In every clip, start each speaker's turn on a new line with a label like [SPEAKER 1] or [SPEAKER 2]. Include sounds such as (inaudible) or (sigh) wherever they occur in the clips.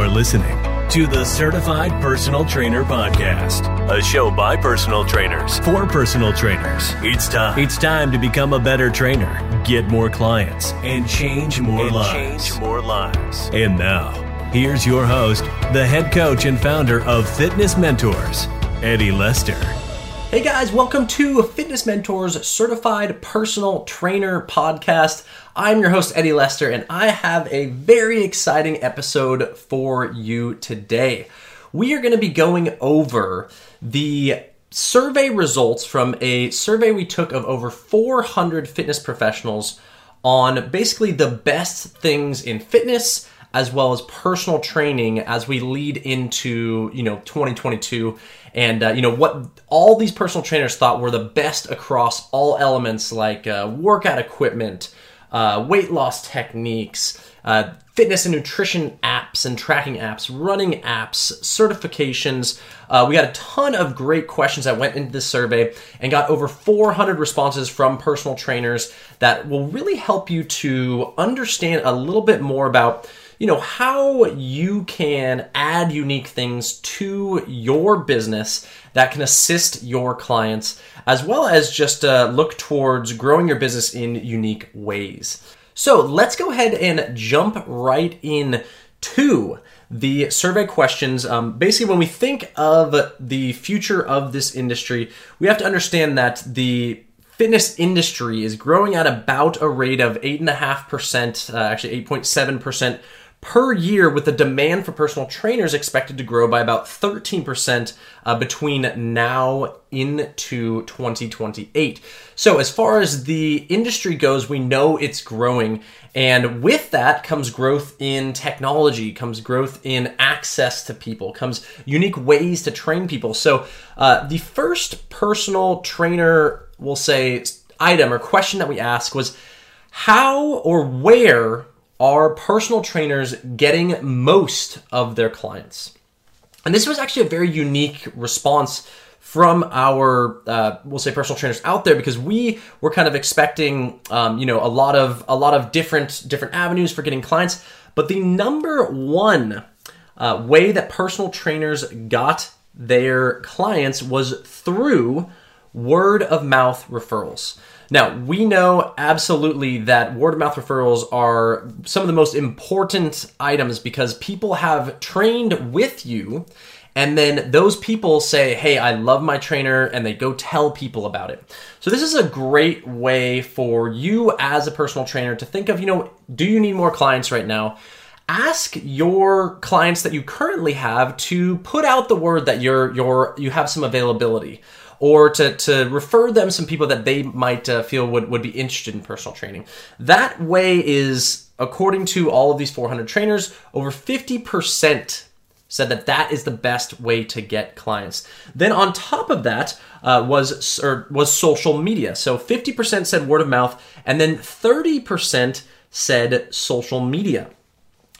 [SPEAKER 1] You're listening to the Certified Personal Trainer Podcast, a show by personal trainers for personal trainers. It's time. It's time to become a better trainer, get more clients, and change more and lives. Change more lives. And now, here's your host, the head coach and founder of Fitness Mentors, Eddie Lester.
[SPEAKER 2] Hey guys, welcome to Fitness Mentors Certified Personal Trainer Podcast. I'm your host, Eddie Lester, and I have a very exciting episode for you today. We are going to be going over the survey results from a survey we took of over 400 fitness professionals on basically the best things in fitness as well as personal training as we lead into you know 2022 and uh, you know what all these personal trainers thought were the best across all elements like uh, workout equipment uh, weight loss techniques uh, fitness and nutrition apps and tracking apps running apps certifications. Uh, we got a ton of great questions that went into this survey and got over 400 responses from personal trainers that will really help you to understand a little bit more about you know, how you can add unique things to your business that can assist your clients, as well as just uh, look towards growing your business in unique ways. So let's go ahead and jump right in to the survey questions. Um, basically, when we think of the future of this industry, we have to understand that the fitness industry is growing at about a rate of 8.5%, uh, actually 8.7% per year, with the demand for personal trainers expected to grow by about 13% uh, between now into 2028. So, as far as the industry goes, we know it's growing. And with that comes growth in technology, comes growth in access to people, comes unique ways to train people. So, uh, the first personal trainer, we'll say, item or question that we ask was how or where are personal trainers getting most of their clients? And this was actually a very unique response from our uh, we'll say personal trainers out there because we were kind of expecting um, you know a lot of a lot of different different avenues for getting clients but the number one uh, way that personal trainers got their clients was through word of mouth referrals now, we know absolutely that word of mouth referrals are some of the most important items because people have trained with you and then those people say, Hey, I love my trainer, and they go tell people about it. So, this is a great way for you as a personal trainer to think of, you know, do you need more clients right now? Ask your clients that you currently have to put out the word that you're, you're you have some availability or to, to refer them some people that they might uh, feel would, would be interested in personal training. That way is, according to all of these 400 trainers, over 50% said that that is the best way to get clients. Then on top of that uh, was or was social media. So 50% said word of mouth, and then 30% said social media.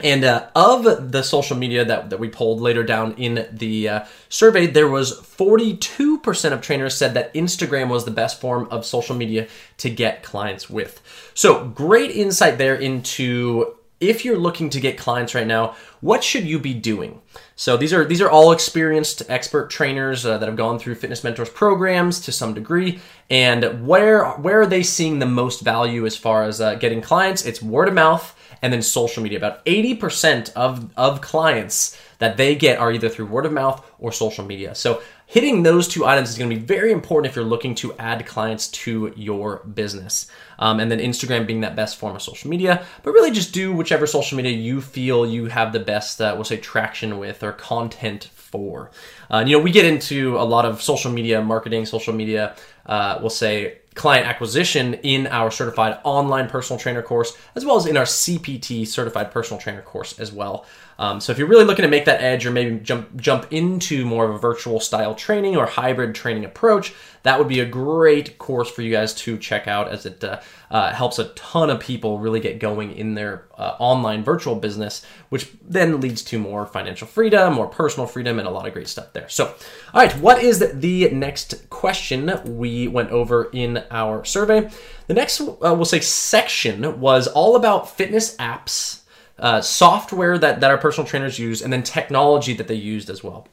[SPEAKER 2] And uh, of the social media that, that we pulled later down in the uh, survey, there was 42% of trainers said that Instagram was the best form of social media to get clients with. So great insight there into if you're looking to get clients right now, what should you be doing? So these are these are all experienced expert trainers uh, that have gone through fitness mentors programs to some degree, and where where are they seeing the most value as far as uh, getting clients? It's word of mouth and then social media. About 80% of, of clients that they get are either through word of mouth or social media. So hitting those two items is going to be very important if you're looking to add clients to your business. Um, and then Instagram being that best form of social media, but really just do whichever social media you feel you have the best, uh, we'll say, traction with or content for. Uh, you know, we get into a lot of social media marketing, social media, uh, we'll say, client acquisition in our certified online personal trainer course, as well as in our CPT certified personal trainer course as well. Um, so if you're really looking to make that edge or maybe jump jump into more of a virtual style training or hybrid training approach, that would be a great course for you guys to check out as it uh, uh, helps a ton of people really get going in their uh, online virtual business, which then leads to more financial freedom, more personal freedom, and a lot of great stuff there. So, all right, what is the next question we went over in our survey? The next, uh, we'll say, section was all about fitness apps uh, software that, that our personal trainers use, and then technology that they used as well.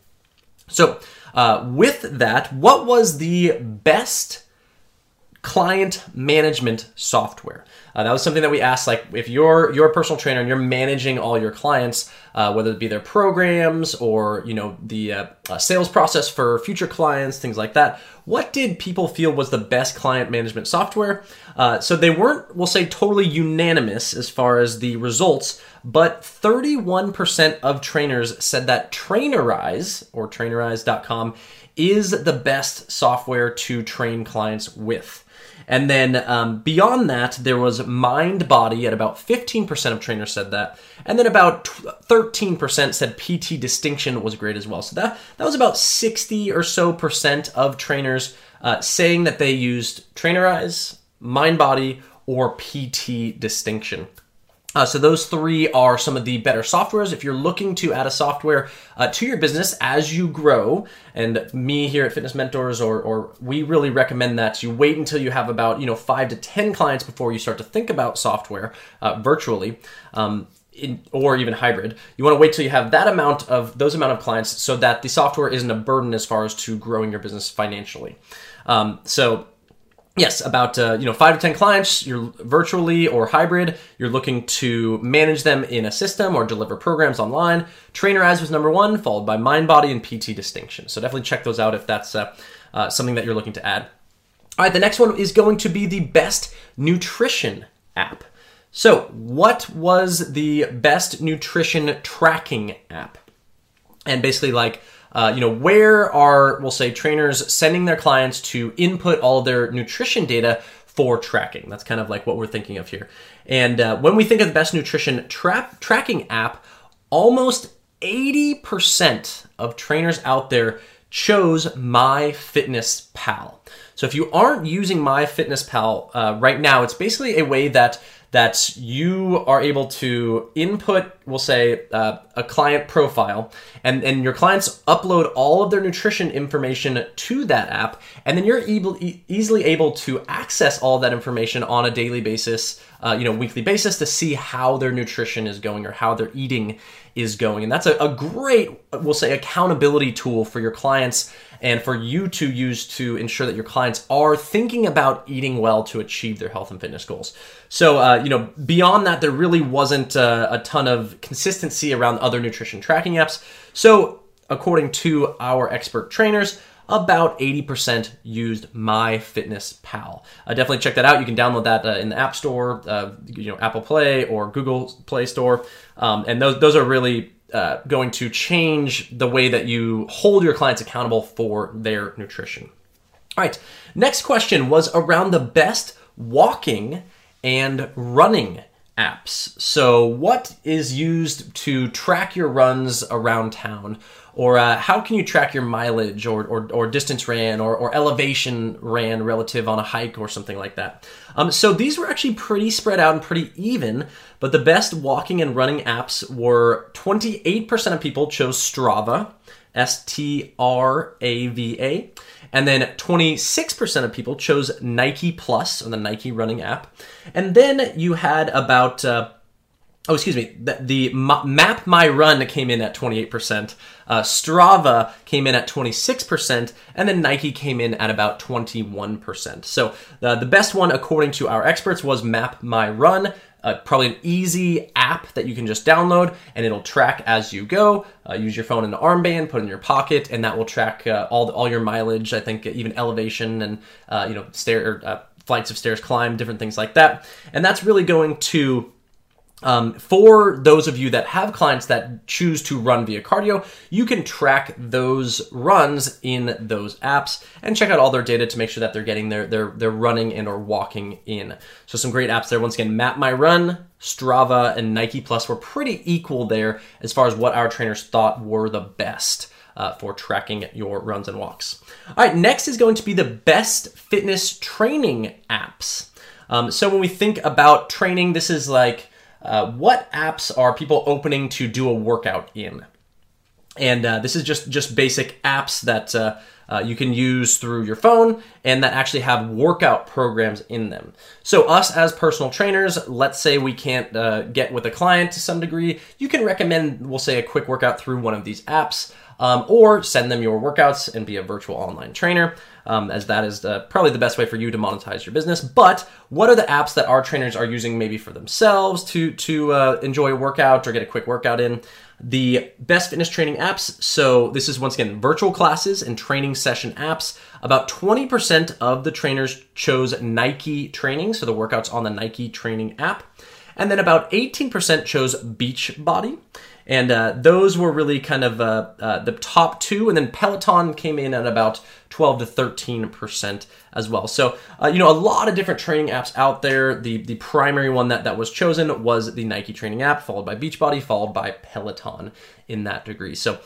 [SPEAKER 2] So, uh, with that, what was the best client management software? Uh, that was something that we asked. Like, if you're you're a personal trainer and you're managing all your clients, uh, whether it be their programs or you know the uh, uh, sales process for future clients, things like that. What did people feel was the best client management software? Uh, so they weren't, we'll say, totally unanimous as far as the results, but 31% of trainers said that Trainerize or Trainerize.com is the best software to train clients with. And then um, beyond that, there was MindBody at about 15% of trainers said that. And then about 13% said PT distinction was great as well. So that, that was about 60 or so percent of trainers uh, saying that they used Trainerize, MindBody, or PT distinction. Uh, so those three are some of the better softwares. If you're looking to add a software uh, to your business as you grow, and me here at Fitness Mentors, or, or we really recommend that you wait until you have about you know five to ten clients before you start to think about software uh, virtually. Um, in, or even hybrid. You want to wait till you have that amount of those amount of clients so that the software isn't a burden as far as to growing your business financially. Um, so yes, about uh, you know five to ten clients. You're virtually or hybrid. You're looking to manage them in a system or deliver programs online. Trainerize was number one, followed by MindBody and PT Distinction. So definitely check those out if that's uh, uh, something that you're looking to add. All right, the next one is going to be the best nutrition app. So, what was the best nutrition tracking app? And basically, like uh, you know, where are, we'll say, trainers sending their clients to input all their nutrition data for tracking? That's kind of like what we're thinking of here. And uh, when we think of the best nutrition tra- tracking app, almost 80% of trainers out there chose MyFitnessPal. So if you aren't using MyFitnessPal uh, right now, it's basically a way that that you are able to input, we'll say, uh, a client profile, and, and your clients upload all of their nutrition information to that app, and then you're able, e- easily able to access all that information on a daily basis, uh, you know, weekly basis to see how their nutrition is going or how their eating is going. And that's a, a great, we'll say, accountability tool for your clients and for you to use to ensure that your clients are thinking about eating well to achieve their health and fitness goals. So, uh, you know, beyond that, there really wasn't uh, a ton of consistency around other nutrition tracking apps. So, according to our expert trainers, about 80% used MyFitnessPal. Uh, definitely check that out. You can download that uh, in the App Store, uh, you know, Apple Play or Google Play Store, um, and those those are really uh, going to change the way that you hold your clients accountable for their nutrition. All right, next question was around the best walking and running apps. So, what is used to track your runs around town? Or uh, how can you track your mileage or, or, or distance ran or, or, elevation ran relative on a hike or something like that? Um, so these were actually pretty spread out and pretty even, but the best walking and running apps were 28% of people chose Strava, S T R A V A. And then 26% of people chose Nike Plus, or the Nike running app. And then you had about, uh, oh, excuse me, the, the, Map My Run came in at 28%, uh, Strava came in at 26%, and then Nike came in at about 21%. So uh, the best one, according to our experts, was Map My Run uh, probably an easy app that you can just download and it'll track as you go. Uh, use your phone in an armband, put it in your pocket, and that will track uh, all the, all your mileage. I think even elevation and uh, you know stair flights of stairs climb, different things like that. And that's really going to um, for those of you that have clients that choose to run via cardio, you can track those runs in those apps and check out all their data to make sure that they're getting their their, their running and or walking in. So some great apps there. Once again, Map My Run, Strava, and Nike Plus were pretty equal there as far as what our trainers thought were the best. Uh, for tracking your runs and walks. All right, next is going to be the best fitness training apps. Um, so when we think about training, this is like uh, what apps are people opening to do a workout in? And uh, this is just just basic apps that uh, uh, you can use through your phone and that actually have workout programs in them. So, us as personal trainers, let's say we can't uh, get with a client to some degree, you can recommend, we'll say, a quick workout through one of these apps. Um, or send them your workouts and be a virtual online trainer um, as that is the, probably the best way for you to monetize your business. But what are the apps that our trainers are using maybe for themselves to to uh, enjoy a workout or get a quick workout in? The best fitness training apps. So this is once again virtual classes and training session apps. About 20% of the trainers chose Nike training, so the workouts on the Nike training app. And then about 18% chose Beachbody. And uh, those were really kind of uh, uh, the top two. And then Peloton came in at about 12 to 13% as well. So, uh, you know, a lot of different training apps out there. The, the primary one that, that was chosen was the Nike training app, followed by Beachbody, followed by Peloton in that degree. So,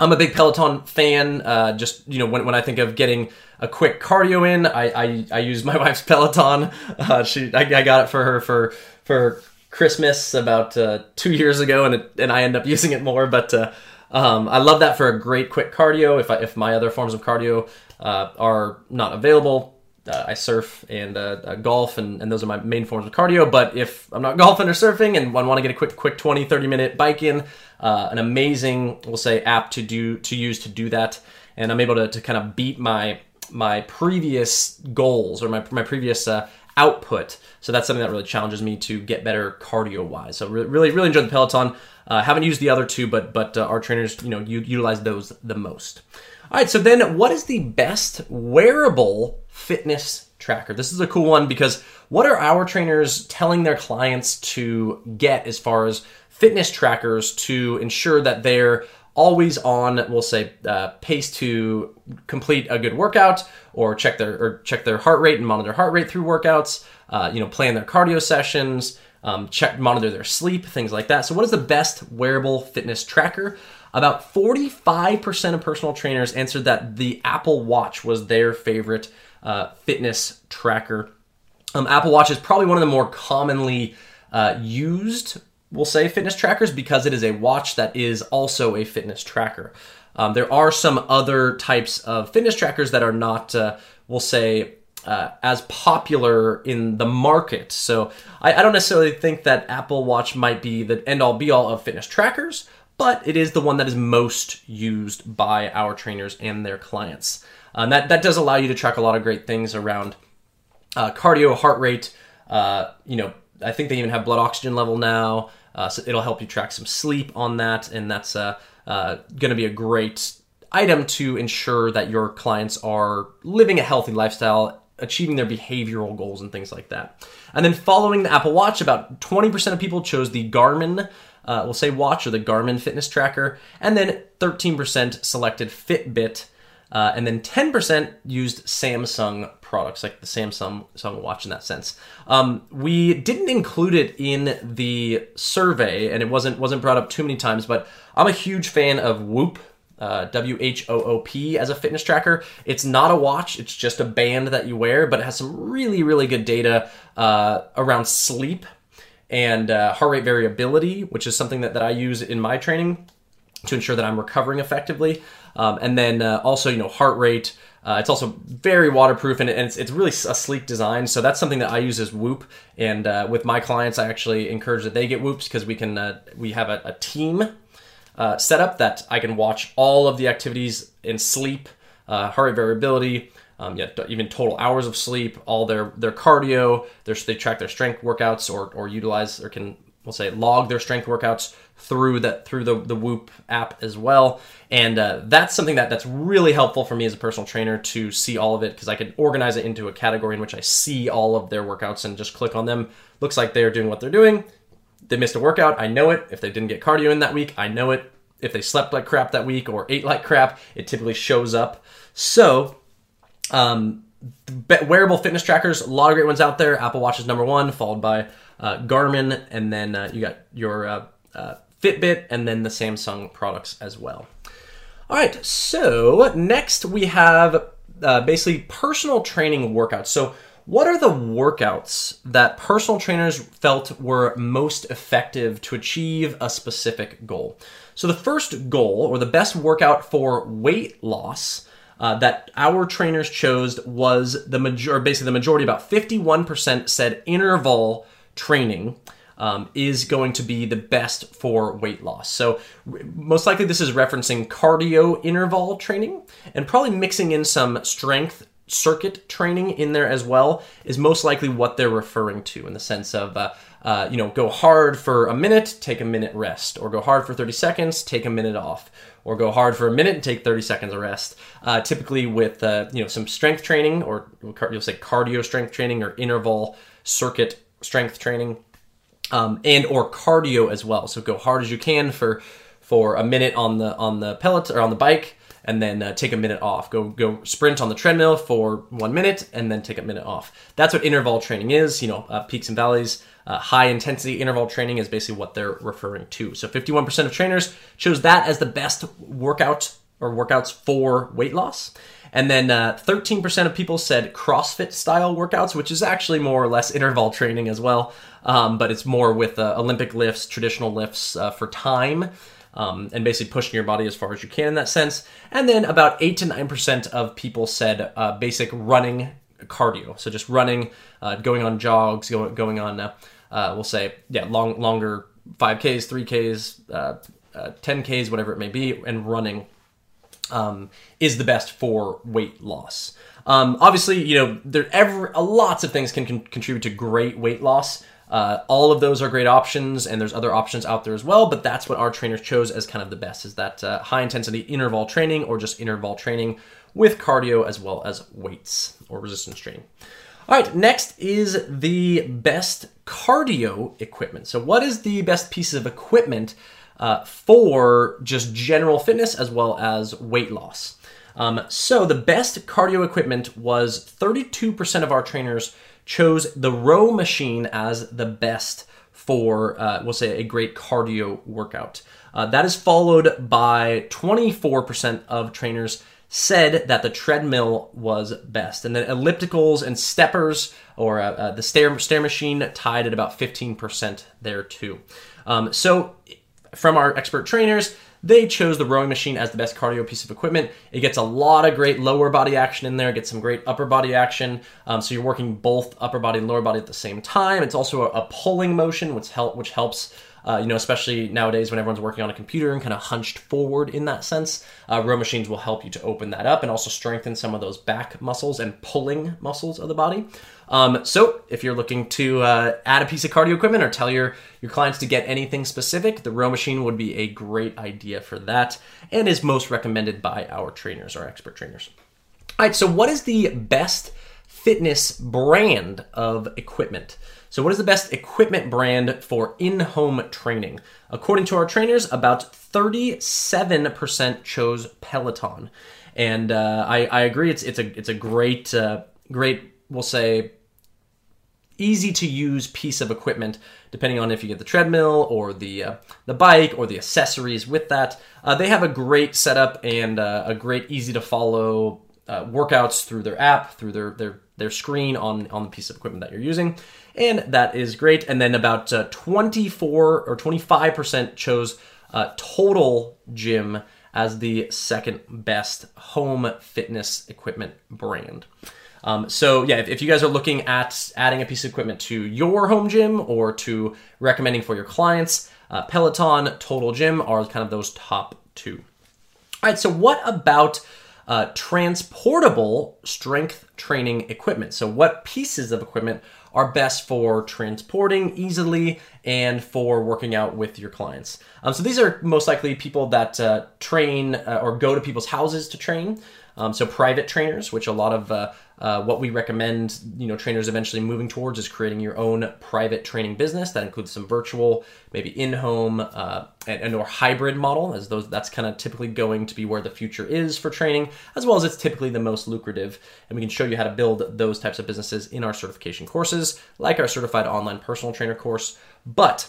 [SPEAKER 2] I'm a big Peloton fan. Uh, just you know, when, when I think of getting a quick cardio in, I I, I use my (laughs) wife's Peloton. Uh, she I, I, got it for her for for Christmas about uh, two years ago, and it, and I end up (laughs) using it more. But uh, um, I love that for a great quick cardio. If I, if my other forms of cardio uh, are not available, uh, I surf and uh, uh, golf, and, and those are my main forms of cardio. But if I'm not golfing or surfing and I want to get a quick quick 20 30 minute bike in, an amazing we'll say app to do to use to do that, and I'm able to, to kind of beat my my previous goals or my, my previous output. So that's something that really challenges me to get better cardio wise. So really, really enjoy the Peloton. Uh, haven't used the other two, but but uh, our trainers, you know, u- utilize those the most. All right. So then, what is the best wearable fitness tracker? This is a cool one because what are our trainers telling their clients to get as far as fitness trackers to ensure that they're always on we'll say uh, pace to complete a good workout or check their or check their heart rate and monitor heart rate through workouts uh, you know plan their cardio sessions um, check monitor their sleep things like that. So what is the best wearable fitness tracker? About 45% of personal trainers answered that the apple watch was their favorite uh, fitness tracker. Um, apple watch is probably one of the more commonly uh, used we'll say fitness trackers because it is a watch that is also a fitness tracker. Um, there are some other types of fitness trackers that are not, uh, we'll say, uh, as popular in the market. So I, I, don't necessarily think that Apple Watch might be the end all be all of fitness trackers, but it is the one that is most used by our trainers and their clients. Um, that that does allow you to track a lot of great things around uh, cardio, heart rate. Uh, you know, I think they even have blood oxygen level now. Uh, so it'll help you track some sleep on that, and that's uh, uh, going to be a great item to ensure that your clients are living a healthy lifestyle, achieving their behavioral goals, and things like that. And then following the Apple Watch, about 20% of people chose the Garmin. Uh, we'll say watch or the Garmin fitness tracker, and then 13% selected Fitbit, uh, and then 10% used Samsung products, like the Samsung, Samsung watch in that sense. Um, we didn't include it in the survey, and it wasn't wasn't brought up too many times. But I'm a huge fan of Whoop. Uh, W H O O P as a fitness tracker. It's not a watch, it's just a band that you wear, but it has some really, really good data uh, around sleep and uh, heart rate variability, which is something that, that I use in my training to ensure that I'm recovering effectively. Um, and then uh, also, you know, heart rate. Uh, it's also very waterproof and, it's, it's really a sleek design. So that's something that I use as Whoop. And uh, with my clients, I actually encourage that they get Whoops because we can uh, we have a, a team uh, set up that I can watch all of the activities in sleep, uh, heart rate variability. Um, yeah, even total hours of sleep, all their their cardio, their, they track their strength workouts or, or utilize or can we'll say log their strength workouts through that through the, the whoop app as well. And uh, that's something that that's really helpful for me as a personal trainer to see all of it because i can organize it into a category in which i see all of their workouts and just click on them. Looks like they're doing what they're doing. They missed a workout. I know it. If they didn't get cardio in that week i know it. If they slept like crap that week or ate like crap it typically shows up. So um, wearable fitness trackers a lot of great ones out there. Apple watch is number one followed by uh, Garmin, and then uh, you got your uh, uh, Fitbit, and then the Samsung products as well. All right, so next we have uh, basically personal training workouts. So, what are the workouts that personal trainers felt were most effective to achieve a specific goal? So, the first goal, or the best workout for weight loss, uh, that our trainers chose was the major, basically the majority, about 51% said interval training um, is going to be the best for weight loss. So, most likely, this is referencing cardio interval training and probably mixing in some strength circuit training in there as well is most likely what they're referring to in the sense of uh, uh, you know go hard for a minute take a minute rest or go hard for 30 seconds take a minute off or go hard for a minute and take 30 seconds of rest uh, typically with uh, you know some strength training or you'll say cardio strength training or interval circuit strength training um, and or cardio as well. So go hard as you can for for a minute on the on the pellet or on the bike, and then uh, take a minute off. Go go sprint on the treadmill for one minute, and then take a minute off. That's what interval training is. You know, uh, peaks and valleys. Uh, high intensity interval training is basically what they're referring to. So 51% of trainers chose that as the best workout or workouts for weight loss. And then uh, 13% of people said CrossFit style workouts, which is actually more or less interval training as well, um, but it's more with uh, Olympic lifts, traditional lifts uh, for time. Um, and basically pushing your body as far as you can in that sense. And then about 8 to 9% of people said uh, basic running cardio. So just running, uh, going on jogs, going, on, uh, we'll say, yeah, long, longer 5Ks, 3Ks, 10Ks, whatever it may be, and running um, is the best for weight loss. Um, obviously, you know there ever lots of things can con- contribute to great weight loss. Uh, all of those are great options, and there's other options out there as well. But that's what our trainers chose as kind of the best: is that uh, high intensity interval training or just interval training with cardio as well as weights or resistance training. All right, next is the best cardio equipment. So, what is the best piece of equipment uh, for just general fitness as well as weight loss. Um, so the best cardio equipment was 32% of our trainers chose the row machine as the best for, uh, we'll say, a great cardio workout. Uh, that is followed by 24% of trainers said that the treadmill was best. And then ellipticals and steppers or uh, uh, the stair, stair machine tied at about 15% there too. Um, so from our expert trainers, they chose the rowing machine as the best cardio piece of equipment. It gets a lot of great lower body action in there, gets some great upper body action. Um, so you're working both upper body and lower body at the same time. It's also a, a pulling motion, which help which helps uh, you know, especially nowadays when everyone's working on a computer and kind of hunched forward in that sense, uh, row machines will help you to open that up and also strengthen some of those back muscles and pulling muscles of the body. Um, so, if you're looking to uh, add a piece of cardio equipment or tell your, your clients to get anything specific, the row machine would be a great idea for that and is most recommended by our trainers, our expert trainers. All right, so what is the best fitness brand of equipment? So, what is the best equipment brand for in home training? According to our trainers, about 37% chose Peloton. And uh, I, I, agree, it's, it's, a, it's a great, uh, great, we'll say, easy to use piece of equipment depending on if you get the treadmill or the uh, the bike or the accessories with that uh, they have a great setup and uh, a great easy to follow uh, workouts through their app through their their their screen on on the piece of equipment that you're using and that is great. And then about uh, 24 or 25% chose uh, Total Gym as the second best home fitness equipment brand. Um, so yeah, if, if, you guys are looking at adding a piece of equipment to your home gym or to recommending for your clients, uh, Peloton, Total Gym are kind of those top two. All right, so what about uh, transportable strength training equipment? So what pieces of equipment are best for transporting easily and for working out with your clients. Um, so these are most likely people that uh, train uh, or go to people's houses to train. Um, so private trainers, which a lot of uh, uh, what we recommend, you know, trainers eventually moving towards is creating your own private training business. That includes some virtual, maybe in-home, uh, and, and, or hybrid model, as those that's kind of typically going to be where the future is for training, as well as it's typically the most lucrative. And we can show you how to build those types of businesses in our certification courses, like our certified online personal trainer course. But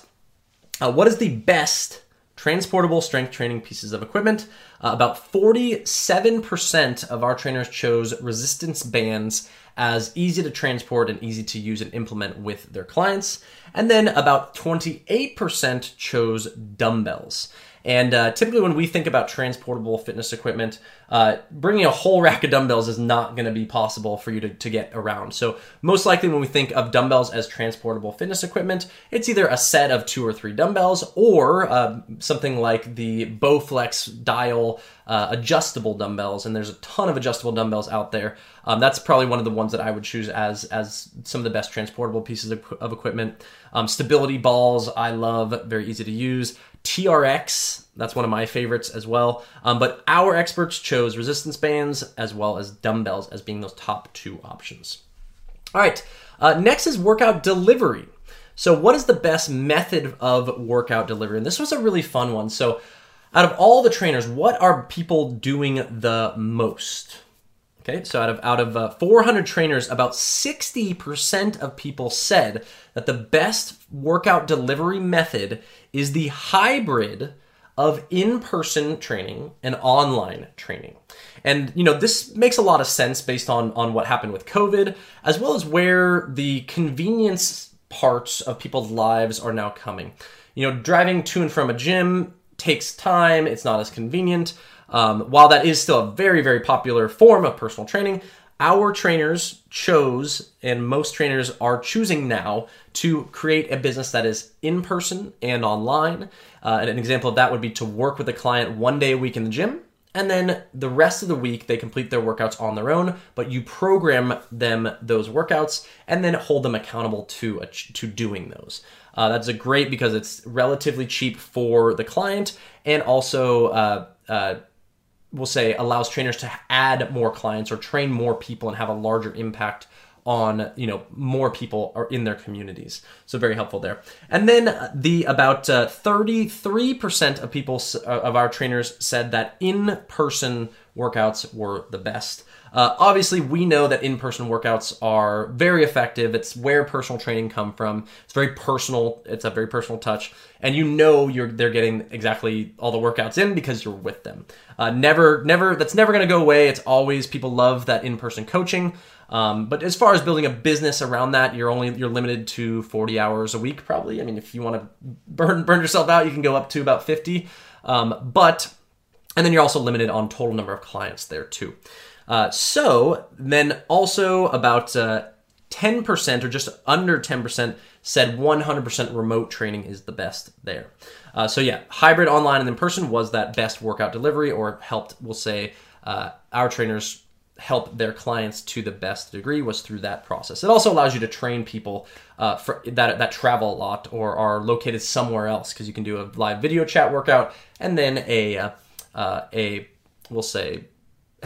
[SPEAKER 2] uh, what is the best transportable strength training pieces of equipment. Uh, about 47% of our trainers chose resistance bands as easy to transport and easy to use and implement with their clients. And then about 28% chose dumbbells. And uh, typically, when we think about transportable fitness equipment, uh, bringing a whole rack of dumbbells is not going to be possible for you to, to get around. So, most likely, when we think of dumbbells as transportable fitness equipment, it's either a set of two or three dumbbells or uh, something like the Bowflex dial uh, adjustable dumbbells. And there's a ton of adjustable dumbbells out there. Um, that's probably one of the ones that I would choose as as some of the best transportable pieces of, of equipment. Um, stability balls, I love, very easy to use. TRX, that's one of my favorites as well. Um, but our experts chose resistance bands as well as dumbbells as being those top two options. All right, uh, next is workout delivery. So, what is the best method of workout delivery? And this was a really fun one. So, out of all the trainers, what are people doing the most? Okay, so out of out of uh, 400 trainers, about 60% of people said that the best workout delivery method is the hybrid of in-person training and online training. And you know, this makes a lot of sense based on on what happened with COVID as well as where the convenience parts of people's lives are now coming. You know, driving to and from a gym takes time, it's not as convenient. Um, while that is still a very, very popular form of personal training, our trainers chose, and most trainers are choosing now, to create a business that is in person and online. Uh, and an example of that would be to work with a client one day a week in the gym, and then the rest of the week they complete their workouts on their own, but you program them those workouts and then hold them accountable to to doing those. Uh, that's a great because it's relatively cheap for the client and also. Uh, uh we'll say allows trainers to add more clients or train more people and have a larger impact on you know more people are in their communities. So very helpful there. And then the about uh, 33% of people uh, of our trainers said that in-person workouts were the best uh, obviously, we know that in-person workouts are very effective. It's where personal training come from. It's very personal. It's a very personal touch, and you know you're they're getting exactly all the workouts in because you're with them. Uh, never, never. That's never going to go away. It's always people love that in-person coaching. Um, but as far as building a business around that, you're only you're limited to 40 hours a week, probably. I mean, if you want to burn burn yourself out, you can go up to about 50. Um, but and then you're also limited on total number of clients there too. Uh, so then also about uh, 10% or just under 10% said 100% remote training is the best there. Uh, so yeah, hybrid online and in person was that best workout delivery or helped, we'll say, uh, our trainers help their clients to the best degree was through that process. It also allows you to train people uh, that that travel a lot or are located somewhere else because you can do a live video chat workout and then a uh, uh, a we'll say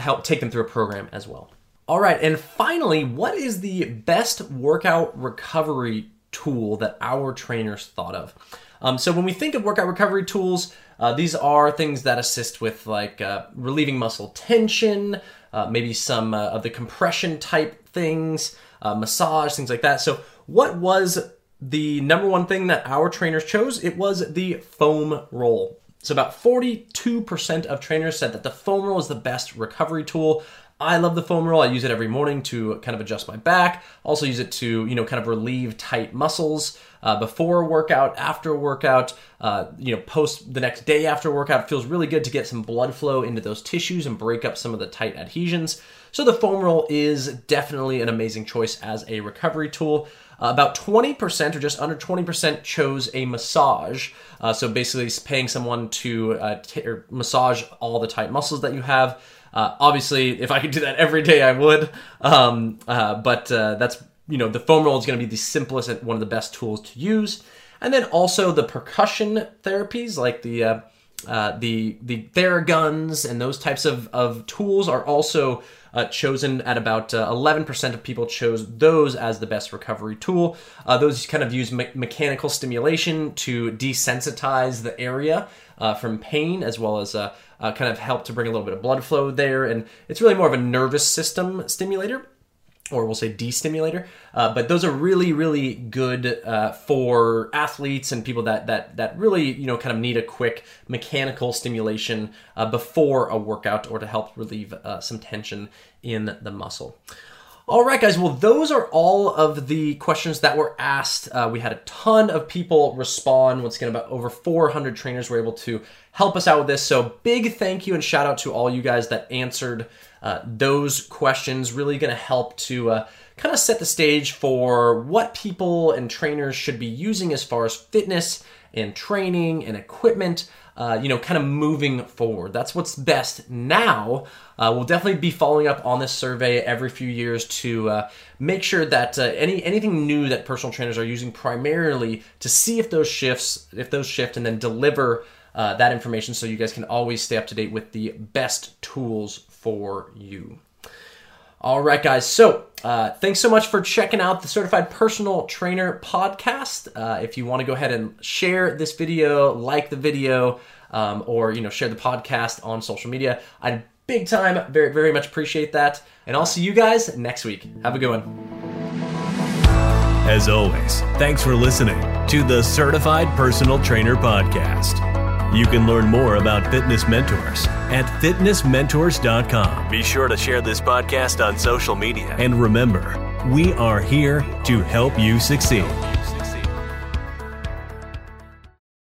[SPEAKER 2] help take them through a program as well. All right, and finally, what is the best workout recovery tool that our trainers thought of? Um, so when we think of workout recovery tools, uh, these are things that assist with like uh, relieving muscle tension, uh, maybe some uh, of the compression type things, uh, massage, things like that. So what was the number one thing that our trainers chose? It was the foam roll. So about 42% of trainers said that the foam roll is the best recovery tool. I love the foam roll. I use it every morning to kind of adjust my back. Also use it to, you know, kind of relieve tight muscles uh, before workout, after workout, uh, you know, post the next day after workout. It feels really good to get some blood flow into those tissues and break up some of the tight adhesions. So the foam roll is definitely an amazing choice as a recovery tool. Uh, about 20% or just under 20% chose a massage. Uh, so basically, paying someone to uh, t- massage all the tight muscles that you have. Uh, obviously, if I could do that every day, I would. Um, uh, but that's you know the foam roll is going to be the simplest and one of the best tools to use. And then also the percussion therapies like the uh, the the Theraguns and those types of, of tools are also uh, chosen at about uh, 11% of people chose those as the best recovery tool. Uh, those kind of use me- mechanical stimulation to desensitize the area uh, from pain as well as uh, kind of help to bring a little bit of blood flow there. And it's really more of a nervous system stimulator or we'll say destimulator. Uh, but those are really, really good uh, for athletes and people that that that really you know kind of need a quick mechanical stimulation uh, before a workout or to help relieve uh, some tension in the muscle. All right, guys. Well, those are all of the questions that were asked. Uh, we had a ton of people respond. Once again, about over 400 trainers were able to help us out with this. So, big thank you and shout out to all you guys that answered uh, those questions. Really going to help to uh, kind of set the stage for what people and trainers should be using as far as fitness and training and equipment uh, you know, kind of moving forward. That's what's best now. Uh, we'll definitely be following up on this survey every few years to uh, make sure that uh, any anything new that personal trainers are using primarily to see if those shifts, if those shift, and then deliver uh, that information so you guys can always stay up to date with the best tools for you. All right, guys. So, uh, thanks so much for checking out the Certified Personal Trainer podcast. Uh, if you want to go ahead and share this video, like the video, um, or you know, share the podcast on social media, I'd big time, very, very much appreciate that. And I'll see you guys next week. Have a good one.
[SPEAKER 1] As always, thanks for listening to the Certified Personal Trainer podcast. You can learn more about fitness mentors at fitnessmentors.com. Be sure to share this podcast on social media. And remember, we are here to help you succeed.